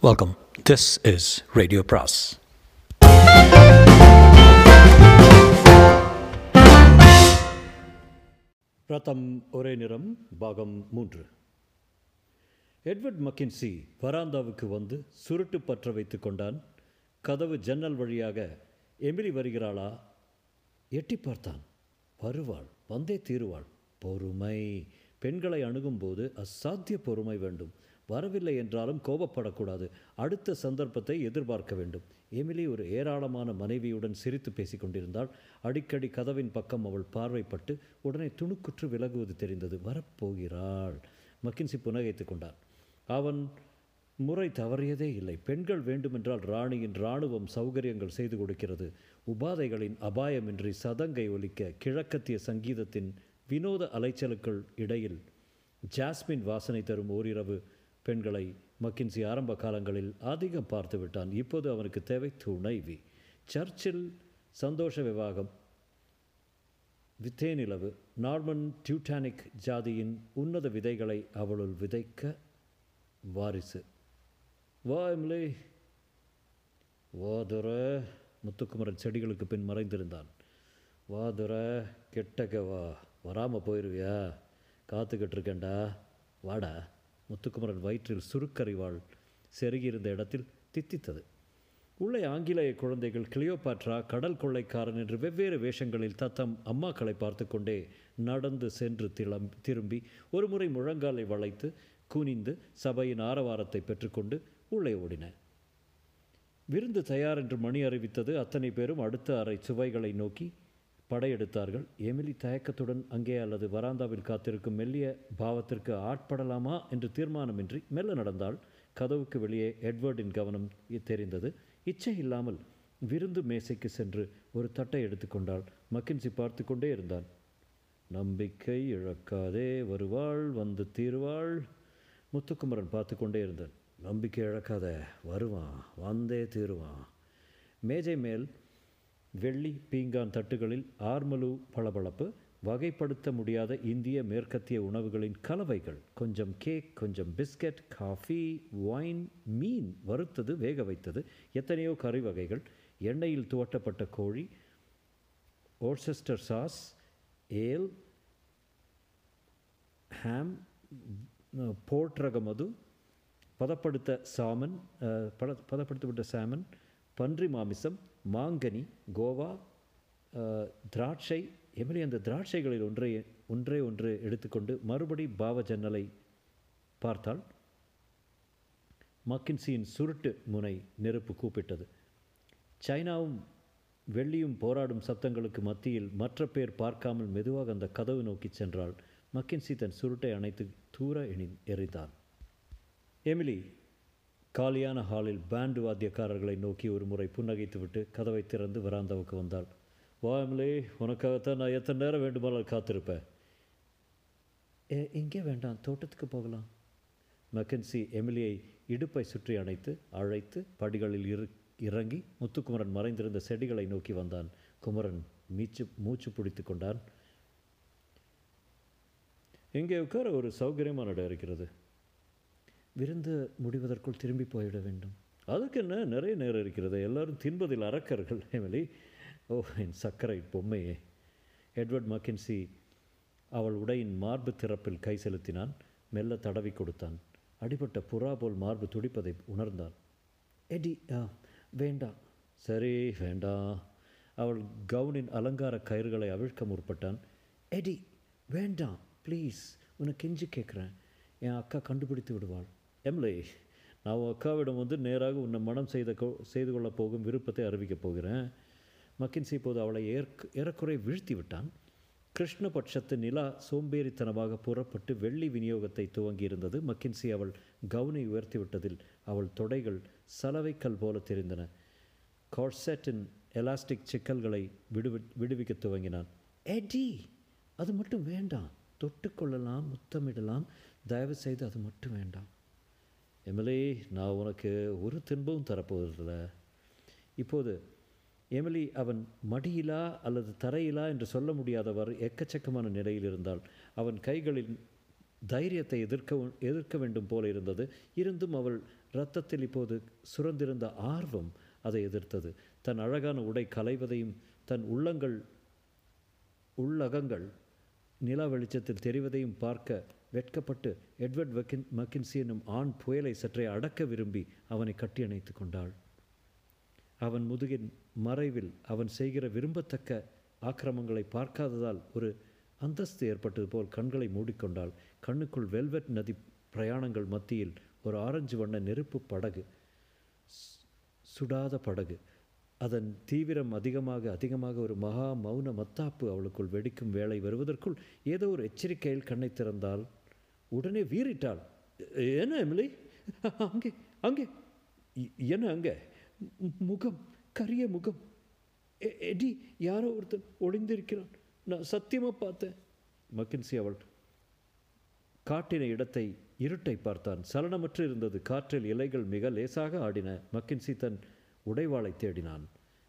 Welcome this is radio பிராஸ் பிரதம் ஒரே நிறம் பாகம் மூன்று. எட்வர்ட் மக்கின்சி வராந்தாவுக்கு வந்து சுருட்டு பற்ற வைத்து கொண்டான். கதவு ஜன்னல் வழியாக எமிலி வருகிறாளா? எட்டி பார்த்தான். வருவாள் வந்தே தீருவாள். பொறுமை. பெண்களை அணுகும்போது அசாத்திய பொறுமை வேண்டும். வரவில்லை என்றாலும் கோபப்படக்கூடாது. அடுத்த சந்தர்ப்பத்தை எதிர்பார்க்க வேண்டும். எமிலி ஒரு ஏராளமான மனைவியுடன் சிரித்து பேசிக் கொண்டிருந்தாள். அடிக்கடி கதவின் பக்கம் அவள் பார்வைப்பட்டு உடனே துணுக்குற்று விலகுவது தெரிந்தது. வரப்போகிறாள். மக்கின்சி புனகைத்துக் கொண்டான் அவன் முறை தவறியதே இல்லை. பெண்கள் வேண்டுமென்றால் ராணியின் இராணுவம் சௌகரியங்கள் செய்து கொடுக்கிறது. உபாதைகளின் அபாயமின்றி சதங்கை ஒலிக்க கிழக்கத்திய சங்கீதத்தின் வினோத அலைச்சலுக்கள் இடையில் ஜாஸ்மின் வாசனை தரும் ஓரிரவு பெண்களை மக்கின்சி ஆரம்ப காலங்களில் அதிகம் பார்த்து விட்டான் இப்போது அவனுக்கு தேவை துணைவி சர்ச்சில் சந்தோஷ விவாகம். வித்தேனிலவு நார்மன் டியூட்டானிக் ஜாதியின் உன்னத விதைகளை அவளுள் விதைக்க வாரிசு. வா எம்லே. வாதுர முத்துக்குமரன் செடிகளுக்கு பின் மறைந்திருந்தான். வாதுர கெட்டக வா. வராமல் போயிடுவியா காத்துக்கிட்டு இருக்கேன்டா. வாடா. முத்துக்குமரன் வயிற்றில் சுருக்கறிவாள் செருகியிருந்த இடத்தில் தித்தித்தது. உள்ளே ஆங்கிலேய குழந்தைகள் கிளியோபாட்ரா கடல் கொள்ளைக்காரன் என்று வெவ்வேறு வேஷங்களில் தத்தம் அம்மாக்களை பார்த்து கொண்டே நடந்து சென்று திளம் திரும்பி ஒருமுறை முழங்காலை வளைத்து குனிந்து சபையின் ஆரவாரத்தை பெற்றுக்கொண்டு உள்ளே ஓடின. விருந்து தயார் என்று மணி அறிவித்தது அத்தனை பேரும் அடுத்த அறை சுவைகளை நோக்கி படையெடுத்தார்கள். எமிலி தயக்கத்துடன் அங்கே அல்லது வராந்தாவில் காத்திருக்கும் மெல்லிய பாவத்திற்கு ஆட்படலாமா என்று தீர்மானமின்றி மெல்ல நடந்தால் கதவுக்கு வெளியே எட்வர்டின் கவனம் தெரிந்தது. இச்சை இல்லாமல் விருந்து மேசைக்கு சென்று ஒரு தட்டை எடுத்துக்கொண்டால் மக்கின்சி பார்த்து கொண்டே இருந்தான். நம்பிக்கை இழக்காதே வருவாள் வந்து தீருவாள். முத்துக்குமரன் பார்த்து கொண்டே இருந்தான். நம்பிக்கை இழக்காத வருவான் வந்தே தீருவான். மேஜை மேல் வெள்ளி பீங்கான் தட்டுகளில் ஆர்மலு பளபளப்பு வகைப்படுத்த முடியாத இந்திய மேற்கத்திய உணவுகளின் கலவைகள். கொஞ்சம் கேக் கொஞ்சம் பிஸ்கட் காஃபி ஒயின் மீன் வறுத்தது வேக வைத்தது எத்தனையோ கறி வகைகள் எண்ணெயில் துவட்டப்பட்ட கோழி ஓர்செஸ்டர் சாஸ் ஏல் ஹாம் போர்ட் மது பதப்படுத்த சாமன் பத பதப்படுத்தப்பட்ட சாமன் பன்றி மாமிசம் மாங்கனி கோவா திராட்சை எமிலி அந்த திராட்சைகளில் ஒன்றை ஒன்றே ஒன்று எடுத்துக்கொண்டு மறுபடி பாவ ஜன்னலை பார்த்தால் மக்கின்சியின் சுருட்டு முனை நெருப்பு கூப்பிட்டது. சைனாவும் வெள்ளியும் போராடும் சப்தங்களுக்கு மத்தியில் மற்ற பேர் பார்க்காமல் மெதுவாக அந்த கதவு நோக்கி சென்றால் மக்கின்சி தன் சுருட்டை அணைத்து தூர எணி எறிந்தான். எமிலி காலியான ஹாலில் பேண்டு வாத்தியக்காரர்களை நோக்கி ஒரு முறை புன்னகைத்துவிட்டு கதவை திறந்து வராந்தாவுக்கு வந்தாள். வா எமிலி உனக்காகத்தான் நான் எத்தனை நேரம் வேண்டுமானால் காத்திருப்பேன்? ஏ இங்கே வேண்டாம் தோட்டத்துக்கு போகலாம். மெக்கன்சி எமிலியை இடுப்பை சுற்றி அணைத்து அழைத்து படிகளில் இரு இறங்கி முத்துக்குமரன் மறைந்திருந்த செடிகளை நோக்கி வந்தான். குமரன் மீச்சு மூச்சு பிடித்து கொண்டான். இங்கே உட்கார ஒரு சௌகரியமான இடம் இருக்கிறது. விருந்து முடிவதற்குள் திரும்பி போய்விட வேண்டும். அதுக்கு என்ன? நிறைய நேரம் இருக்கிறது. எல்லாரும் தின்பதில் அறக்கர்கள் எமிலி ஓ என் சர்க்கரை பொம்மையே. எட்வர்ட் மக்கின்சி அவள் உடையின் மார்பு திறப்பில் கை செலுத்தினான். மெல்ல தடவி கொடுத்தான். அடிபட்ட புறா போல் மார்பு துடிப்பதை உணர்ந்தான் எடி வேண்டாம் சரி வேண்டாம் அவள் கவுனின் அலங்கார கயிறுகளை அவிழ்க்க முற்பட்டான். எடி வேண்டாம் ப்ளீஸ். உனக்கு கெஞ்சி கேட்குறேன். என் அக்கா கண்டுபிடித்து விடுவாள். எம்லே நான் உன் அக்காவிடம் வந்து நேராக உன்னை மனம் செய்த செய்து கொள்ளப் போகும் விருப்பத்தை அறிவிக்கப் போகிறேன். மக்கின்சி இப்போது அவளை ஏற்க ஏறக்குறை வீழ்த்தி விட்டான். கிருஷ்ணபட்சத்து நிலா சோம்பேறித்தனமாக புறப்பட்டு வெள்ளி விநியோகத்தை துவங்கியிருந்தது. மக்கின்சி அவள் கவுனை உயர்த்தி விட்டதில் அவள் தொடைகள் சலவைக்கல் போல தெரிந்தன. கார்செட்டின் எலாஸ்டிக் சிக்கல்களை விடுவி விடுவிக்க துவங்கினான். எடி அது மட்டும் வேண்டாம். தொட்டுக்கொள்ளலாம் முத்தமிடலாம். தயவு செய்து அது மட்டும் வேண்டாம். எமிலி நான் உனக்கு ஒரு துன்பமும் தரப்போவதில்லை. இப்போது எமிலி அவன் மடியிலா அல்லது தரையிலா என்று சொல்ல முடியாதவர் எக்கச்சக்கமான நிலையில் இருந்தாள். அவன் கைகளின் தைரியத்தை எதிர்க்க எதிர்க்க வேண்டும் போல இருந்தது. இருந்தும் அவள் இரத்தத்தில் இப்போது சுரந்திருந்த ஆர்வம் அதை எதிர்த்தது. தன் அழகான உடை கலைவதையும் தன் உள்ளங்கள் உள்ளகங்கள் நிலா வெளிச்சத்தில் தெரிவதையும் பார்க்க வெட்கப்பட்டு எட்வர்ட் வக்கின் மக்கின்சி என்னும் ஆண் புயலை சற்றே அடக்க விரும்பி அவனை கட்டி அணைத்து கொண்டாள். அவன் முதுகின் மறைவில் அவன் செய்கிற விரும்பத்தக்க ஆக்கிரமங்களை பார்க்காததால் ஒரு அந்தஸ்து ஏற்பட்டது போல் கண்களை மூடிக்கொண்டாள். கண்ணுக்குள் வெல்வெட் நதி பிரயாணங்கள் மத்தியில் ஒரு ஆரஞ்சு வண்ண நெருப்பு படகு சுடாத படகு அதன் தீவிரம் அதிகமாக அதிகமாக ஒரு மகா மௌன மத்தாப்பு அவளுக்குள் வெடிக்கும் வேலை வருவதற்குள் ஏதோ ஒரு எச்சரிக்கையில் கண்ணை திறந்தால் உடனே வீறிட்டாள். என்ன எமிலி? அங்கே அங்கே. என்ன அங்கே? முகம் கரிய முகம். எடி யாரோ ஒருத்தன் ஒளிந்திருக்கிறான். நான் சத்தியமாக பார்த்தேன். மக்கின்சி அவள் காட்டின இடத்தை இருட்டை பார்த்தான். சலனமற்று இருந்தது. காற்றில் இலைகள் மிக லேசாக ஆடின. மக்கின்சி தன் உடைவாளை தேடினான்.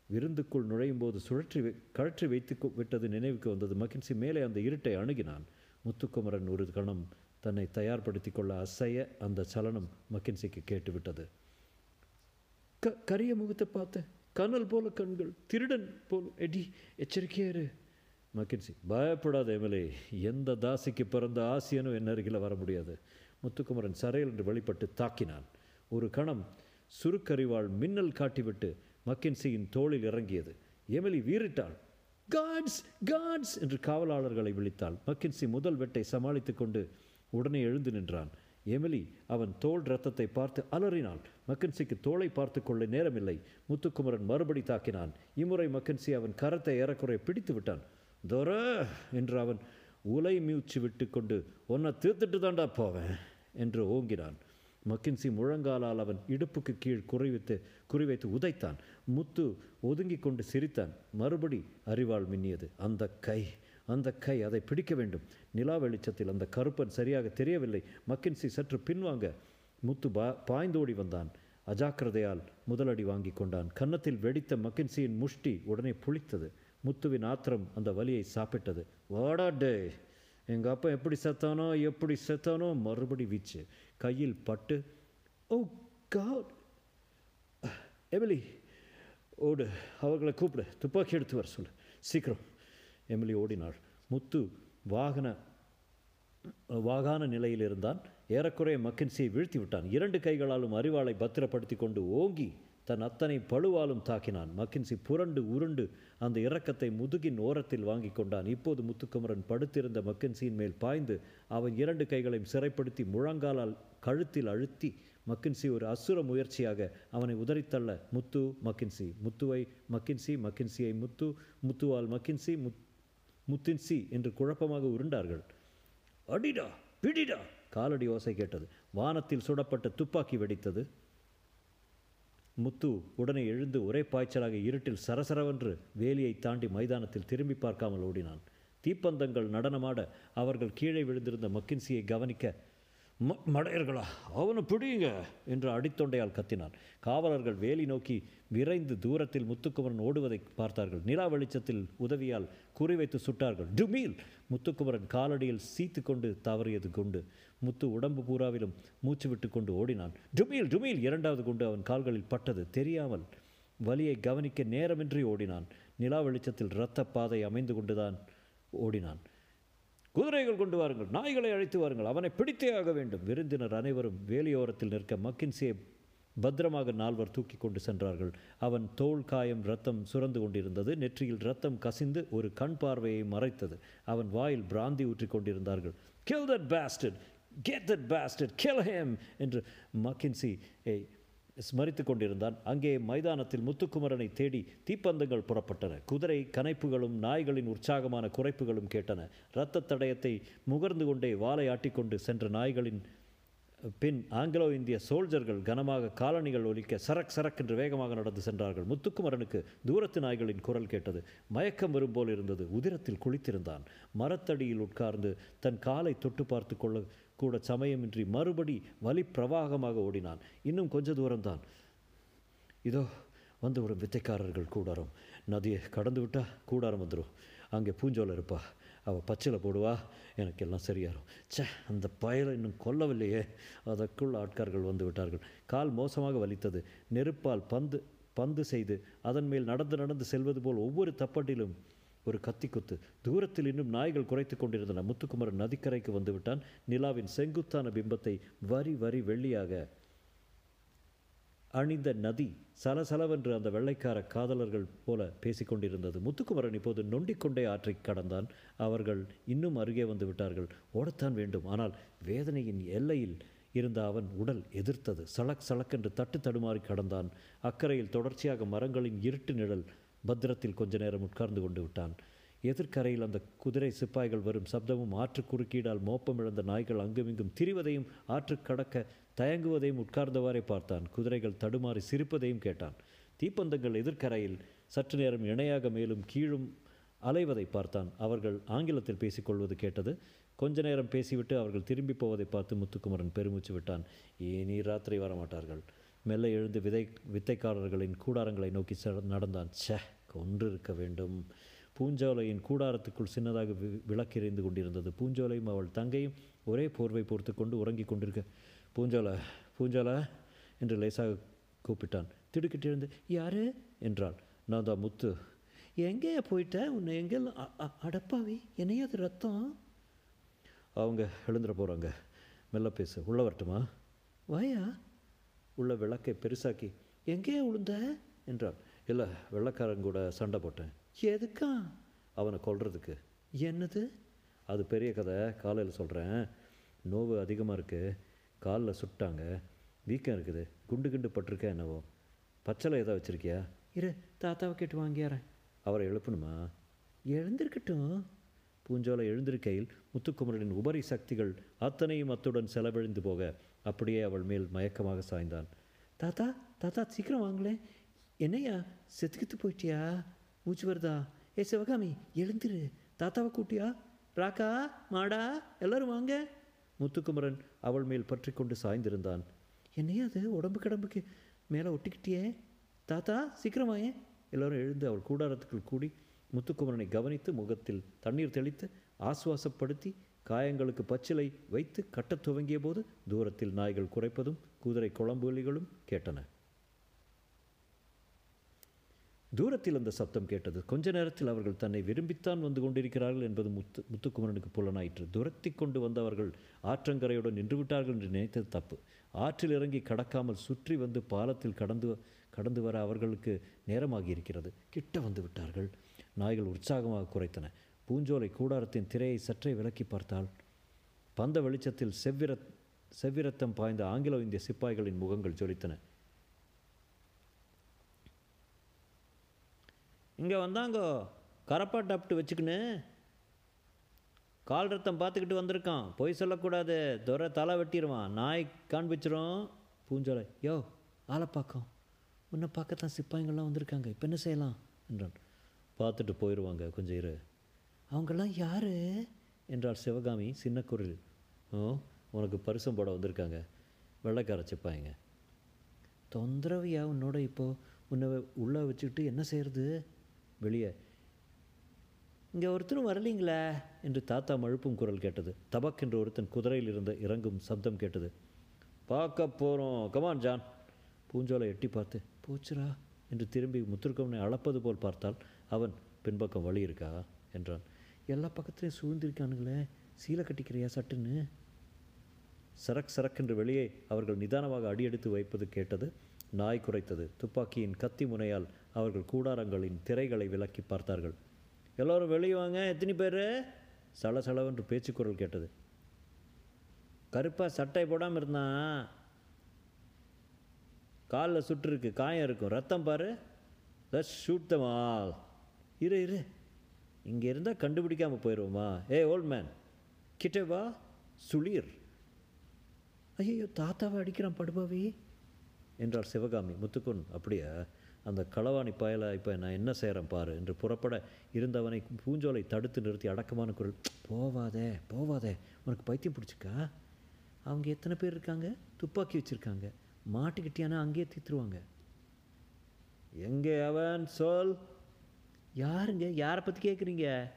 விருந்துக்குள் நுழையும் போது சுழற்றி கழற்றி வைத்து விட்டது நினைவுக்கு வந்தது. மக்கின்சி மேலே அந்த இருட்டை அணுகினான். முத்துக்குமரன் ஒரு கணம் தன்னை தயார்படுத்தி கொள்ள அசைய அந்த சலனம் மக்கின்சிக்கு கேட்டுவிட்டது. க கரிய முகத்தை பார்த்தேன் கனல் போல கண்கள் திருடன் போல். எடி எச்சரிக்கையாரு மக்கின்சி பயப்படாத எமலே. எந்த தாசிக்கு பிறந்த ஆசியனும் என் அருகில் வர முடியாது. முத்துக்குமரன் சரையல் என்று வெளிப்பட்டு தாக்கினான். ஒரு கணம் சுருக்கறிவாள் மின்னல் காட்டிவிட்டு மக்கின்சியின் தோளில் இறங்கியது. எமிலி வீறிட்டாள். காட்ஸ் காட்ஸ் என்று காவலாளர்களை விழித்தாள். மக்கின்சி முதல் வெட்டை சமாளித்து கொண்டு உடனே எழுந்து நின்றான். எமிலி அவன் தோல் ரத்தத்தை பார்த்து அலறினாள். மக்கன்சிக்கு தோளை பார்த்து கொள்ள நேரமில்லை. முத்துக்குமரன் மறுபடி தாக்கினான். இம்முறை மக்கன்சி அவன் கரத்தை ஏறக்குறைய பிடித்து விட்டான். தோர என்று அவன் உலை மியூச்சு விட்டு கொண்டு உன்னை தீர்த்துட்டு தாண்டா போவேன் என்று ஓங்கினான். மக்கின்சி முழங்காலால் அவன் இடுப்புக்கு கீழ் குறிவைத்து குறிவைத்து உதைத்தான். முத்து ஒதுங்கி கொண்டு சிரித்தான். மறுபடி அறிவாள் மின்னியது. அந்த கை அந்த கை அதை பிடிக்க வேண்டும். நிலா வெளிச்சத்தில் அந்த கருப்பன் சரியாக தெரியவில்லை. மக்கின்சி சற்று பின்வாங்க. முத்து பா பாய்ந்தோடி வந்தான். அஜாக்கிரதையால் முதலடி வாங்கி கொண்டான். கன்னத்தில் வெடித்த மக்கின்சியின் முஷ்டி உடனே புளித்தது. முத்துவின் ஆத்திரம் அந்த வலியை சாப்பிட்டது. வாடா டே எங்கள் அப்பா எப்படி செத்தானோ எப்படி செத்தானோ மறுபடி வீச்சு. கையில் பட்டு oh ஓ காட் எமிலி ஓடு அவர்களை கூப்பிடு. துப்பாக்கி எடுத்து வர சொல்லு. சீக்கிரம். எமிலி ஓடினாள். முத்து வாகன வாகான நிலையில் இருந்தான் ஏறக்குறைய மக்கின்சியை வீழ்த்தி விட்டான். இரண்டு கைகளாலும் அறிவாளை பத்திரப்படுத்தி கொண்டு ஓங்கி தன் அத்தனை பழுவாலும் தாக்கினான். மக்கின்சி புரண்டு உருண்டு அந்த இறக்கத்தை முதுகின் ஓரத்தில் வாங்கி கொண்டான். இப்போது முத்துக்குமரன் படுத்திருந்த மக்கின்சியின் மேல் பாய்ந்து அவன் இரண்டு கைகளையும் சிறைப்படுத்தி முழங்காலால் கழுத்தில் அழுத்தி மக்கின்சி ஒரு அசுர முயற்சியாக அவனை உதறித்தள்ள முத்து மக்கின்சி முத்துவை மக்கின்சி மக்கின்சியை முத்து முத்துவால் மக்கின்சி முத் முத்தின்சி என்று குழப்பமாக உருண்டார்கள். அடிடா பிடிடா காலடி ஓசை கேட்டது. வானத்தில் சுடப்பட்ட துப்பாக்கி வெடித்தது. முத்து உடனே எழுந்து ஒரே பாய்ச்சலாக இருட்டில் சரசரவென்று வேலியை தாண்டி மைதானத்தில் திரும்பி பார்க்காமல் ஓடினான். தீப்பந்தங்கள் நடனமாட அவர்கள் கீழே விழுந்திருந்த மக்கின்சியை கவனிக்க ம மடையர்களா அவனை பிடியுங்க என்று அடித்தொண்டையால் கத்தினான். காவலர்கள் வேலி நோக்கி விரைந்து தூரத்தில் முத்துக்குமரன் ஓடுவதை பார்த்தார்கள். நிலா வெளிச்சத்தில் உதவியால் குறிவைத்து சுட்டார்கள். டுமீல் முத்துக்குமரன் காலடியில் சீத்து கொண்டு தவறியது குண்டு முத்து உடம்பு பூராவிலும் மூச்சு விட்டு கொண்டு ஓடினான். டுமீல் டுமீல் இரண்டாவது குண்டு அவன் கால்களில் பட்டது. தெரியாமல் வலியை கவனிக்க நேரமின்றி ஓடினான். நிலா வெளிச்சத்தில் இரத்த பாதை அமைந்து கொண்டுதான் ஓடினான். குதிரைகள் கொண்டு வாருங்கள் நாய்களை அழைத்து வாருங்கள் அவனை பிடித்தே ஆக வேண்டும். விருந்தினர் அனைவரும் வேலியோரத்தில் நிற்க மக்கின்சியை பத்திரமாக நால்வர் தூக்கி கொண்டு சென்றார்கள். அவன் தோல் காயம் ரத்தம் சுரந்து கொண்டிருந்தது. நெற்றியில் ரத்தம் கசிந்து ஒரு கண் பார்வையை மறைத்தது. அவன் வாயில் பிராந்தி ஊற்றி கொண்டிருந்தார்கள். Kill that bastard get that bastard kill him என்று மக்கின்சி ஸ்மரித்து கொண்டிருந்தான் அங்கே மைதானத்தில் முத்துக்குமரனை தேடி தீப்பந்தங்கள் புறப்பட்டன. குதிரை கனைப்புகளும் நாய்களின் உற்சாகமான குறைப்புகளும் கேட்டன. இரத்த தடயத்தை முகர்ந்து கொண்டே வாலை ஆட்டிக்கொண்டு சென்ற நாய்களின் பின் ஆங்கிலோ இந்திய சோல்ஜர்கள் கனமாக காலணிகள் ஒலிக்க சரக் சரக் என்று வேகமாக நடந்து சென்றார்கள். முத்துக்குமரனுக்கு தூரத்து நாய்களின் குரல் கேட்டது. மயக்கம் வரும் போல் இருந்தது. உதிரத்தில் குளித்திருந்தான். மரத்தடியில் உட்கார்ந்து தன் காலை தொட்டு பார்த்து கொள்ள கூட சமயமின்றி மறுபடி வலி பிரவாகமாக ஓடினான். இன்னும் கொஞ்ச தூரம்தான். இதோ வந்துவிடும் வித்தைக்காரர்கள் கூடாரம். நதியை கடந்து விட்டால் கூடாரம் வந்துடும் அங்கே பூஞ்சோலை இருப்பா. அவள் பச்சில் போடுவா. எனக்கு எல்லாம் சரியாகும் ச்சே அந்த பயலை இன்னும் கொல்லவில்லையே. அதற்குள் ஆட்கார்கள் வந்து விட்டார்கள். கால் மோசமாக வலித்தது. நெருப்பால் பந்து பந்து செய்து அதன் மேல் நடந்து நடந்து செல்வது போல் ஒவ்வொரு தப்பட்டிலும் ஒரு கத்தி குத்து தூரத்தில் இன்னும் நாய்கள் குறைத்து கொண்டிருந்தன. முத்துக்குமரன் நதிக்கரைக்கு வந்துவிட்டான். நிலாவின் செங்குத்தான பிம்பத்தை வரி வரி வெள்ளியாக அணிந்த நதி சலசலவென்று அந்த வெள்ளைக்கார காதலர்கள் போல பேசிக்கொண்டிருந்தது முத்துக்குமரன் இப்போது நொண்டிக்கொண்டே ஆற்றை கடந்தான். அவர்கள் இன்னும் அருகே வந்து விட்டார்கள். ஓடத்தான் வேண்டும். ஆனால் வேதனையின் எல்லையில் இருந்த அவன் உடல் எதிர்த்தது. சளக் சளக்கென்று தட்டு தடுமாறி கடந்தான். அக்கறையில் தொடர்ச்சியாக மரங்களின் இருட்டு நிழல் பத்திரத்தில் கொஞ்ச நேரம் உட்கார்ந்து கொண்டு விட்டான். எதிர்க்கரையில் அந்த குதிரை சிப்பாய்கள் வரும் சப்தமும் ஆற்று குறுக்கீடால் மோப்பமிழந்த நாய்கள் அங்குமிங்கும் திரிவதையும் ஆற்று கடக்க தயங்குவதையும் உட்கார்ந்தவாறே பார்த்தான். குதிரைகள் தடுமாறி சிரிப்பதையும் கேட்டான். தீப்பந்தங்கள் எதிர்க்கரையில் சற்று நேரம் இணையாக மேலும் கீழும் அலைவதை பார்த்தான். அவர்கள் ஆங்கிலத்தில் பேசிக்கொள்வது கேட்டது. கொஞ்ச நேரம் பேசிவிட்டு அவர்கள் திரும்பி போவதை பார்த்து முத்துக்குமரன் பெருமூச்சு விட்டான். இனி ராத்திரி வரமாட்டார்கள்? மெல்ல எழுந்து விதை வித்தைக்காரர்களின் கூடாரங்களை நோக்கி ச- நடந்தான். ச்சே கொன்றிருக்க வேண்டும். பூஞ்சோலையின் கூடாரத்துக்குள் சின்னதாக வி- விளக்கெரிந்து கொண்டிருந்தது. பூஞ்சோலையும் அவள் தங்கையும் ஒரே போர்வை பொறுத்து கொண்டு உறங்கிக் கொண்டிருக்க பூஞ்சோலை பூஞ்சோலை என்று லேசாக கூப்பிட்டான். திடுக்கிட்டு எழுந்து யாரு? என்றாள். நான் தான் முத்து. எங்கேயா போயிட்ட? உன்னை எங்கெல்லாம் அ- அடப்பாவி. என்னையா அது ரத்தம்? அவங்க எழுந்துட போகிறாங்க மெல்ல பேசு. உள்ள வரட்டுமா? வாயா. உள்ள விளக்கை பெருசாக்கி எங்கேயே உளுந்த? என்றான். இல்லை வெள்ளக்காரன் கூட சண்டை போட்டேன். எதுக்கா? அவனை கொல்றதுக்கு. என்னது? அது பெரிய கதை. காலையில் சொல்கிறேன் நோவு அதிகமாக இருக்குது காலில் சுட்டாங்க. வீக்கம் இருக்குது. குண்டு குண்டு பட்டிருக்கேன் என்னவோ. பச்சளை ஏதாவது வச்சுருக்கியா? இரு தாத்தாவை கேட்டு வாங்கியாரேன். அவரை எழுப்பணுமா? எழுந்திருக்கட்டும். பூஞ்சோலை எழுந்திருக்கையில் முத்துக்குமரனின் உபரி சக்திகள் அத்தனையும் அத்துடன் செலவழிந்து போக அப்படியே அவள் மேல் மயக்கமாக சாய்ந்தான். தாத்தா தாத்தா சீக்கிரம் வாங்களேன். என்னையா செத்துக்கித்து போயிட்டியா? மூச்சு வருதா? ஏ சிவகாமி எழுந்துரு. தாத்தாவை கூட்டியா? ராக்கா மாடா எல்லாரும் வாங்க. முத்துக்குமரன் அவள் மேல் பற்றி கொண்டு சாய்ந்திருந்தான். என்னையா அது? உடம்பு கடம்புக்கு மேலே ஒட்டிக்கிட்டியே? தாத்தா சீக்கிரம் வாயேன். எழுந்து அவள் கூடாரத்துக்குள் கூடி முத்துக்குமரனை கவனித்து முகத்தில் தண்ணீர் தெளித்து ஆசுவாசப்படுத்தி காயங்களுக்கு பச்சிலை வைத்து கட்டத் துவங்கிய போது தூரத்தில் நாய்கள் குறைப்பதும் குதிரை குழம்புலிகளும் கேட்டன. தூரத்தில் அந்த சத்தம் கேட்டது. கொஞ்ச நேரத்தில் அவர்கள் தன்னை விரும்பித்தான் வந்து கொண்டிருக்கிறார்கள் என்பது முத்து முத்துக்குமரனுக்கு புலனாயிற்று. துரத்தி கொண்டு வந்தவர்கள் ஆற்றங்கரையுடன் நின்று விட்டார்கள் என்று நினைத்தது தப்பு. ஆற்றில் இறங்கி கடக்காமல் சுற்றி வந்து பாலத்தில் கடந்து கடந்து வர அவர்களுக்கு நேரமாகி இருக்கிறது கிட்ட வந்து விட்டார்கள். நாய்கள் உற்சாகமாக குறைத்தன பூஞ்சோலை கூடாரத்தின் திரையை சற்றே விலக்கி பார்த்தால் பந்த வெளிச்சத்தில் செவ்விர செவ்விரத்தம் பாய்ந்த ஆங்கிலோ இந்திய சிப்பாய்களின் முகங்கள் ஜொலித்தன. இங்கே வந்தாங்கோ கரப்பா டப்ட்டு வச்சுக்கின்னு. கால் ரத்தம் பார்த்துக்கிட்டு வந்திருக்கான். பொய் சொல்லக்கூடாது. துரை தலை வெட்டிடுவான் நாய் காண்பிச்சிரும். பூஞ்சோலை யோ ஆளப்பாக்கம் உன்னை பார்க்கத்தான் சிப்பாய்ங்கள்லாம் வந்திருக்காங்க. இப்போ என்ன செய்யலாம்? என்றான். பார்த்துட்டு போயிடுவாங்க கொஞ்சம் இரு. அவங்கெல்லாம் யார்? என்றாள் சிவகாமி சின்ன குரல். ஓ உனக்கு பரிசம் போட வந்திருக்காங்க. வெள்ளைக்கார சிப்பாய்ங்க. தொந்தரவையா உன்னோட இப்போது உன்னை உள்ளே வச்சுக்கிட்டு என்ன செய்யறது வெளியே. இங்கே ஒருத்தரும் வரலீங்களே? என்று தாத்தா மழுப்பும் குரல் கேட்டது. தபக் என்று ஒருத்தன் குதிரையில் இருந்த இறங்கும் சப்தம் கேட்டது. பார்க்க போகிறோம் கமான் ஜான் பூஞ்சோலை எட்டி பார்த்து போச்சுரா என்று திரும்பி முத்துருக்கவனை அளப்பது போல் பார்த்தால் அவன் பின்பக்கம் வழி இருக்கா? என்றான். எல்லா பக்கத்துலேயும் சூழ்ந்திருக்கானுங்களே சீலை கட்டிக்கிறியா சட்டுன்னு? சரக் சரக் என்று வெளியே அவர்கள் நிதானமாக அடியெடுத்து வைப்பது கேட்டது நாய் குறைத்தது துப்பாக்கியின் கத்தி முனையால் அவர்கள் கூடாரங்களின் திரைகளை விலக்கி பார்த்தார்கள். எல்லோரும் வெளியே வாங்க எத்தனை பேர்? சலசலவென்று பேச்சுக்குரல் கேட்டது. கருப்பாக சட்டை போடாமல் இருந்தான் காலில் சுட்டுருக்கு காயம் இருக்கும். ரத்தம் பாரு. லெட்ஸ் ஷூட் தம் ஆல் இரு இரு. இங்கே இருந்தால் கண்டுபிடிக்காமல் போயிடுவோமா ஏ ஓல்ட் மேன் கிட்டே வா சுளீர். ஐயோ தாத்தாவை அடிக்கிறான் படுபாவி என்றார் சிவகாமி முத்துக்குன். அப்படியா? அந்த களவாணி பயலை இப்போ நான் என்ன செய்கிறேன் பாரு என்று புறப்பட இருந்தவனை பூஞ்சோலை தடுத்து நிறுத்தி அடக்கமான குரல் போவாதே போவாதே உனக்கு பைத்தியம் பிடிச்சிக்கா அவங்க எத்தனை பேர் இருக்காங்க? துப்பாக்கி வச்சுருக்காங்க. மாட்டுக்கிட்டியானா அங்கேயே தீத்துருவாங்க. எங்கே அவன்? சொல். யாருங்க? யாரை பற்றி கேட்குறீங்க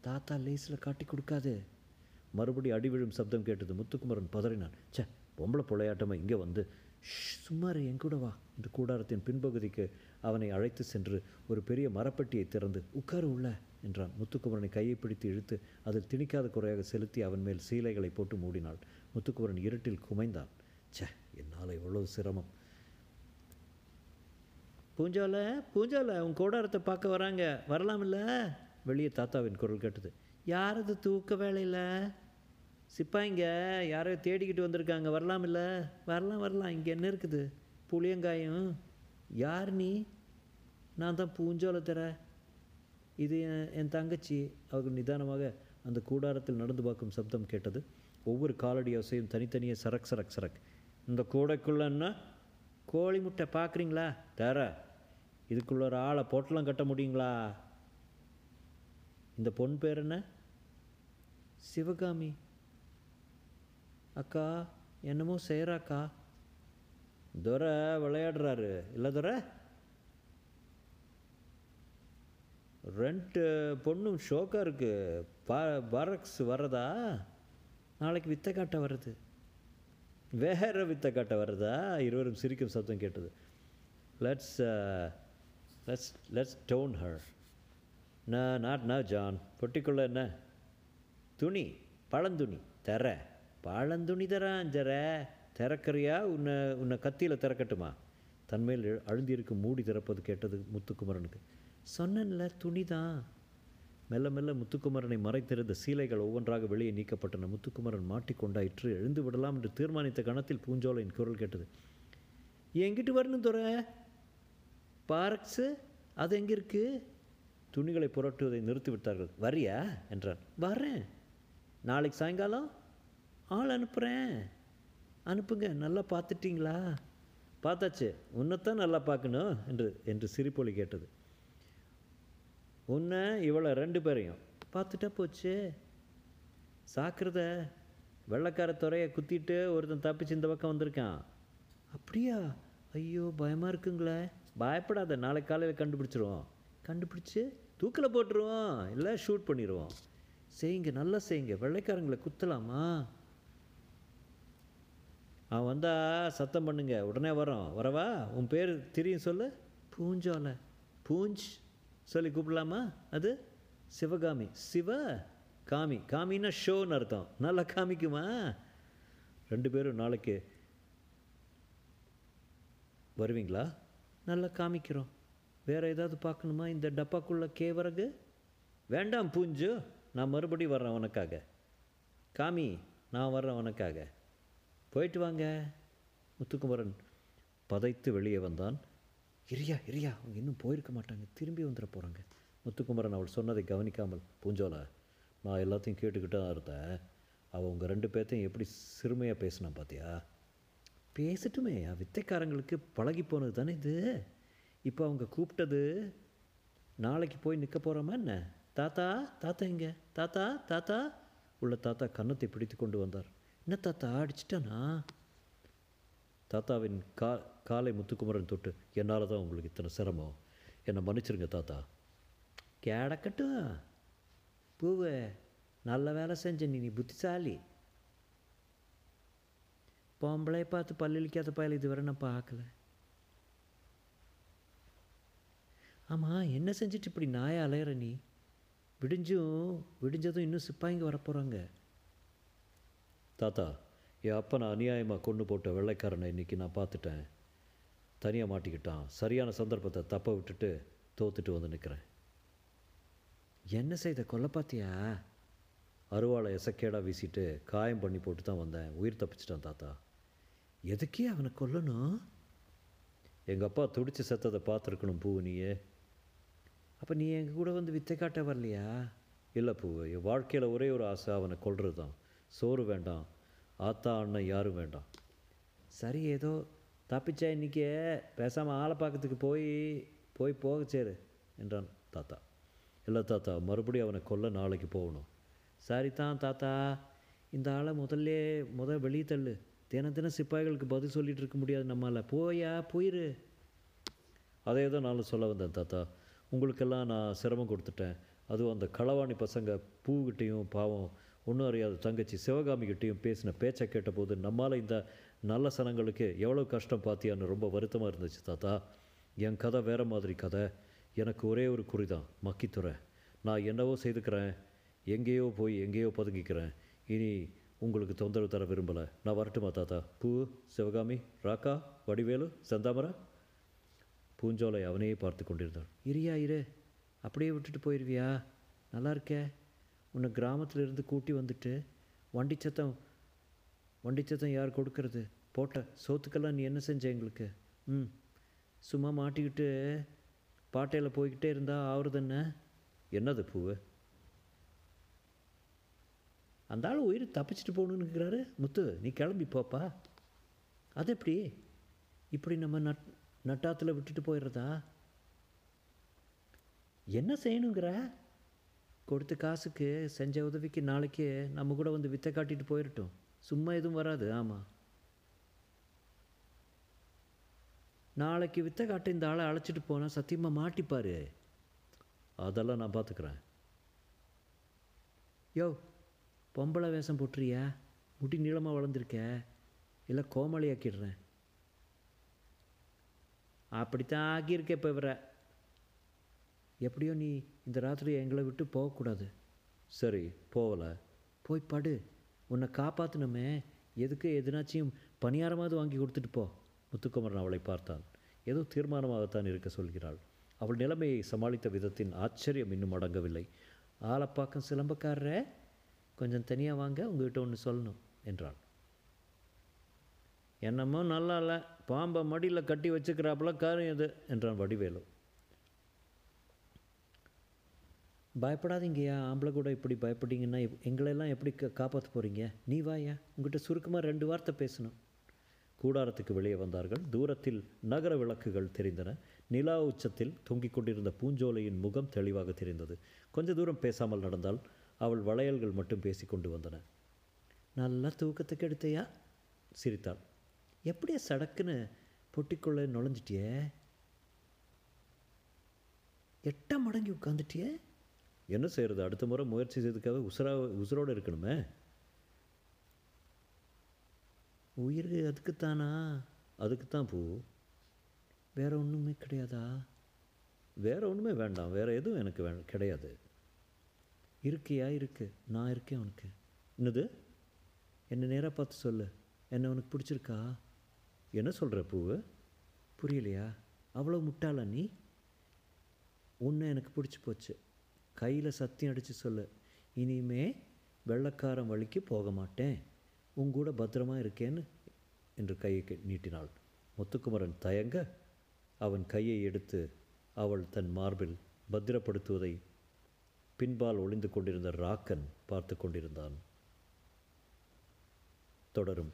தாத்தா லேஸில் காட்டி கொடுக்காது. மறுபடி அடி விழும் சப்தம் கேட்டது முத்துக்குமரன் பதறினான். ச்சே பொம்பளை புளையாட்டமாக இங்கே வந்து? சும்மாரே என் கூட வா. என்று கூடாரத்தின் பின்பகுதிக்கு அவனை அழைத்து சென்று ஒரு பெரிய மரப்பெட்டியை திறந்து உட்காரு உள்ள என்றான். முத்துக்குமரனை கையை பிடித்து இழுத்து அதில் திணிக்காத குறையாக செலுத்தி அவன் மேல் சீலைகளை போட்டு மூடினாள். முத்துக்குமரன் இருட்டில் குமைந்தான். ச்சே என்னால் இவ்வளவு சிரமம். பூஞ்சால பூஞ்சால உன் கூடாரத்தை பார்க்க வராங்க. வரலாமில்ல? வெளியே தாத்தாவின் குரல் கேட்டது. யார் அது தூக்க வேலையில்? சிப்பாய்ங்க யாரையோ தேடிக்கிட்டு வந்திருக்காங்க. வரலாமில்ல? வரலாம் வரலாம். இங்கே என்ன இருக்குது? புளியங்காயும். யார் நீ? நான் தான் பூஞ்சோலை தர இது என் என் தங்கச்சி. அவர்கள் நிதானமாக அந்த கூடாரத்தில் நடந்து பார்க்கும் சப்தம் கேட்டது. ஒவ்வொரு காலடி அவசையும் தனித்தனியே சரக் சரக் சரக். இந்த கூடைக்குள்ள என்ன? கோழி முட்டை பார்க்குறீங்களா? தர. இதுக்குள்ள ஒரு ஆளை பொட்டலம் கட்ட முடியுங்களா? இந்த பொன் பேர் என்ன? சிவகாமி. அக்கா என்னமோ செய்கிறாக்கா துரை விளையாடுறாரு. இல்லை துரை? ரெண்ட்டு பொண்ணும் ஷோக்காக இருக்குது பா பரக்ஸ் வர்றதா? நாளைக்கு வித்தை காட்ட வருது வேற வித்தை காட்ட வருதா இருவரும் சிரிக்கும் சத்தம் கேட்டது. Let's let's let's tone her நான் நாட் நா ஜான் பொட்டிக்குள்ள என்ன? துணி பழந்துணி. தர. பழந்துணி தரான் ஜர. திறக்கறியா? உன்னை உன்னை கத்தியில் திறக்கட்டுமா? தன்மேல் எழு- அழுந்திருக்கும் மூடி திறப்பது கேட்டது முத்துக்குமரனுக்கு. சொன்னேன்ல துணி தான். மெல்ல மெல்ல முத்துக்குமரனை மறைத்திருந்த சீலைகள் ஒவ்வொன்றாக வெளியே நீக்கப்பட்டன. முத்துக்குமரன் மாட்டிக்கொண்டாயிற்று எழுந்து விடலாம் என்று தீர்மானித்த கணத்தில் பூஞ்சோலையின் குரல் கேட்டது. என்கிட்ட வரணும் துறை பாரக்ஸு அது எங்கே இருக்குது துணிகளை புரட்டுவதை நிறுத்திவிட்டார்கள். வரியா? என்றான். வரேன். நாளைக்கு சாயங்காலம் ஆள் அனுப்புகிறேன் அனுப்புங்க. நல்லா பார்த்துட்டீங்களா? பார்த்தாச்சு. உன்னைத்தான் நல்லா பார்க்கணும் என்று என்று சிரிப்பொலி கேட்டது. உன்னை இவளை ரெண்டு பேரையும் பார்த்துட்டா போச்சு. சாக்கிரத வெள்ளைக்கார துறையை குத்திட்டு ஒருத்தன் தப்பிச்சு இந்த பக்கம் வந்திருக்கான். அப்படியா? ஐயோ பயமாக இருக்குங்களே. பயப்படாத நாளை காலையில் கண்டுபிடிச்சிருவோம். கண்டுபிடிச்சி தூக்கில் போட்டுருவோம். இல்லை ஷூட் பண்ணிடுவோம் செய்யுங்க நல்லா செய்யுங்க வெள்ளைக்காரங்களை குத்தலாமா? அவன் வந்தா சத்தம் பண்ணுங்க. உடனே வரோம் வரவா? உன் பேர் தெரியும் சொல்லு. பூஞ்சோலை. பூஞ்ச் சொல்லி கூப்பிடலாமா? அது? சிவகாமி. சிவ காமி. காமின்னா ஷோன்னு அர்த்தம். நல்லா காமிக்குமா? ரெண்டு பேரும் நாளைக்கு வருவீங்களா? நல்லா காமிக்கிறோம். வேறு ஏதாவது பார்க்கணுமா? இந்த டப்பாக்குள்ளே கேவரகு? வேண்டாம் பூஞ்சு நான் மறுபடியும் வர்றேன் உனக்காக. காமி நான் வர்றேன் உனக்காக. போயிட்டு வாங்க. முத்துக்குமரன் பதைத்து வெளியே வந்தான். இரியா இரியா அவங்க இன்னும் போயிருக்க மாட்டாங்க. திரும்பி வந்துட போகிறாங்க முத்துக்குமரன் அவள் சொன்னதை கவனிக்காமல் பூஞ்சோலா நான் எல்லாத்தையும் கேட்டுக்கிட்டு தான் இருந்தேன். அவள் உங்கள் ரெண்டு பேர்த்தையும் எப்படி சிறுமையாக பேசினான் பார்த்தியா பேசட்டுமே வித்தைக்காரங்களுக்கு பழகி போனது தானே இது? இப்போ அவங்க கூப்பிட்டது நாளைக்கு போய் நிற்க போகிறோமா என்ன? தாத்தா தாத்தா எங்கே? தாத்தா தாத்தா? உள்ள தாத்தா கன்னத்தை பிடித்து கொண்டு வந்தார். என்ன தாத்தா அடிச்சிட்டானா? தாத்தாவின் கா காலை முத்துக்குமரன் தொட்டு என்னால் தான் உங்களுக்கு இத்தனை சிரமம்? என்னை மன்னிச்சிருங்க தாத்தா. கேடக்கட்டும். பூவே நல்ல வேலை செஞ்ச நீ நீ புத்திசாலி. பொம்பளை பார்த்து பல்லிழிக்காத பயல் இதுவரை நான் பார்க்கல. ஆமாம் என்ன செஞ்சுட்டு இப்படி நாயை அலையிற நீ? விடிஞ்சும் விடிஞ்சதும் இன்னும் சிப்பாய்ங்க வரப்போகிறாங்க தாத்தா என் அப்பனை அநியாயமாக கொண்டு போட்ட வெள்ளைக்காரனை இன்னைக்கு நான் பார்த்துட்டேன். தனியாக மாட்டிக்கிட்டான். சரியான சந்தர்ப்பத்தை தப்ப விட்டுட்டு தோத்துட்டு வந்து நிற்கிறேன் என்ன செய்த கொல்ல பாத்தியா? அருவாளை எசக்கேடாக வீசிட்டு காயம் பண்ணி போட்டு தான் வந்தேன். உயிர் தப்பிச்சிட்டான் தாத்தா. எதுக்கே அவனை கொல்லணும்? எங்கள் அப்பா துடிச்சு செத்ததை பார்த்துருக்கணும் பூ நீயே. அப்போ நீ எங்கள் கூட வந்து வித்தை காட்ட வரலையா? இல்லை பூ என் வாழ்க்கையில் ஒரே ஒரு ஆசை அவனை கொள்வது தான் சோறு வேண்டாம். ஆத்தா அண்ணன் யாரும் வேண்டாம். சரி ஏதோ தப்பிச்சா இன்னைக்கே பேசாமல் ஆளை பார்க்கறதுக்கு போய் போய் போக சேரு என்றான் தாத்தா. இல்லை தாத்தா மறுபடியும் அவனை கொல்ல நாளைக்கு போகணும். சரி தான் தாத்தா. இந்த ஆளை முதல்ல முதல் வெளியே தள்ளு. தினம் தினம் சிப்பாய்களுக்கு பதில் சொல்லிகிட்டு இருக்க முடியாது நம்மளால் போயா போயிரு. அதே தான் நானும் சொல்ல வந்தேன் தாத்தா. உங்களுக்கெல்லாம் நான் சிரமம் கொடுத்துட்டேன். அதுவும் அந்த களவாணி பசங்க பூக்கிட்டையும் பாவம் ஒன்றும் அறியாத தங்கச்சி சிவகாமிகிட்டையும் பேசின பேச்சை கேட்டபோது நம்மால் இந்த நல்ல சனங்களுக்கு எவ்வளோ கஷ்டம் பார்த்தியான்னு ரொம்ப வருத்தமாக இருந்துச்சு தாத்தா. என் கதை வேறு மாதிரி கதை. எனக்கு ஒரே ஒரு குறிதான் மக்கித்துறை. நான் என்னவோ செய்துக்கிறேன் எங்கேயோ போய் எங்கேயோ பதுங்கிக்கிறேன். இனி உங்களுக்கு தொந்தரவு தர விரும்பலை. நான் வரட்டுமா தாத்தா? பூ சிவகாமி ராக்கா வடிவேலு செந்தாமரை? பூஞ்சோலை அவனையே பார்த்து கொண்டிருந்தாள். இரியா இரு. அப்படியே விட்டுட்டு போயிடுவியா நல்லா இருக்கே. உன்னை கிராமத்துல இருந்து கூட்டி வந்துட்டு வண்டி சத்தம் வண்டி சத்தம் யார் கொடுக்கறது? போட்ட சோத்துக்கெல்லாம் நீ என்ன செஞ்ச எங்களுக்கு? ம். சும்மா மாட்டிக்கிட்டு பாட்டையில் போய்கிட்டே இருந்தா ஆகுறது என்ன என்னது பூவு? அந்த ஆள் உயிர் தப்பிச்சிட்டு போகணுன்னுக்கிறாரு முத்து நீ கிளம்பி போப்பா. அது எப்படி? இப்படி நம்ம நட் நட்டாத்தில் விட்டுட்டு போயிடுறதா? என்ன செய்யணுங்கிற? கொடுத்த காசுக்கு செஞ்ச உதவிக்கு நாளைக்கு நம்ம கூட வந்து வித்தை காட்டிட்டு போயிடட்டும் சும்மா எதுவும் வராது ஆமாம் நாளைக்கு வித்தை காட்ட இந்த ஆளை அழைச்சிட்டு போனால் சத்தியமாக மாட்டிப்பார். அதெல்லாம் நான் பார்த்துக்குறேன் யோ பொம்பளை வேஷம் போட்டுறியா? முடி நீளமாக வளர்ந்துருக்க. இல்லை கோமாளியாக்கிடுறேன் அப்படித்தான் ஆக்கியிருக்க இப்போ இவரை. எப்படியோ நீ இந்த ராத்திரி எங்களை விட்டு போகக்கூடாது. சரி போகல. போய் படு. உன்னை காப்பாற்றணுமே எதுக்கு எதுனாச்சும் பணியாரமாவது வாங்கி கொடுத்துட்டு போ. முத்துக்குமரன் அவளை பார்த்தான். ஏதோ தீர்மானமாகத்தான் இருக்க சொல்கிறாள். அவள் நிலைமையை சமாளித்த விதத்தின் ஆச்சரியம் இன்னும் அடங்கவில்லை. ஆலப்பாக்கம் சிலம்பக்காரரே. கொஞ்சம் தனியாக வாங்க உங்ககிட்ட ஒன்று சொல்லணும் என்றாள் என்னமோ நல்லா இல்லை பாம்பை மடியில் கட்டி வச்சுக்கிறாப்புல காரியம் இது என்றான் வடிவேலு. பயப்படாதீங்கய்யா ஆம்பளை கூட இப்படி பயப்பட்டீங்கன்னா எங்களெல்லாம் எப்படி காப்பாற்ற போகிறீங்க நீ வாயா உங்ககிட்ட சுருக்கமாக ரெண்டு வார்த்தை பேசணும். கூடாரத்துக்கு வெளியே வந்தார்கள். தூரத்தில் நகர விளக்குகள் தெரிந்தன. நிலா உச்சத்தில் தொங்கிக் கொண்டிருந்த பூஞ்சோலையின் முகம் தெளிவாக தெரிந்தது. கொஞ்ச தூரம் பேசாமல் நடந்தால் அவள் வளையல்கள் மட்டும் பேசிக்கொண்டு வந்தன. நல்லா தூக்கத்துக்கு எடுத்தையா சிரித்தாள். எப்படியா சடக்குன்னு பொட்டிக்குள்ளே நுழைஞ்சிட்டியே? எட்டாம் மடங்கி உட்காந்துட்டியே என்ன செய்கிறது அடுத்த முறை முயற்சி செய்ததுக்காக உசுரா உசுரோடு இருக்கணுமே. உயிர் அதுக்குத்தானா? அதுக்குத்தான் பூ. வேறு ஒன்றுமே கிடையாதா? வேறு ஒன்றுமே வேண்டாம். வேறு எதுவும் எனக்கு வே கிடையாது. இருக்கியா? இருக்கு. நான் இருக்கேன் உனக்கு. என்னது? என்னை நேராக பார்த்து சொல்லு. என்ன உனக்கு பிடிச்சிருக்கா? என்ன சொல்கிற பூவு? புரியலையா? அவ்வளோ முட்டாளா நீ? உன்னை எனக்கு பிடிச்சி போச்சு. கையில் சத்தியம் அடித்து சொல்லு. இனிமே வெள்ளக்காரன் வழிக்கு போக மாட்டேன். உன் கூட பத்திரமா இருக்கேன்னு என்று கையை நீட்டினாள். முத்துக்குமரன் தயங்க அவன் கையை எடுத்து அவள் தன் மார்பில் பத்திரப்படுத்துவதை பின்பால் ஒளிந்து கொண்டிருந்த ராக்கன் பார்த்து கொண்டிருந்தான். தொடரும்.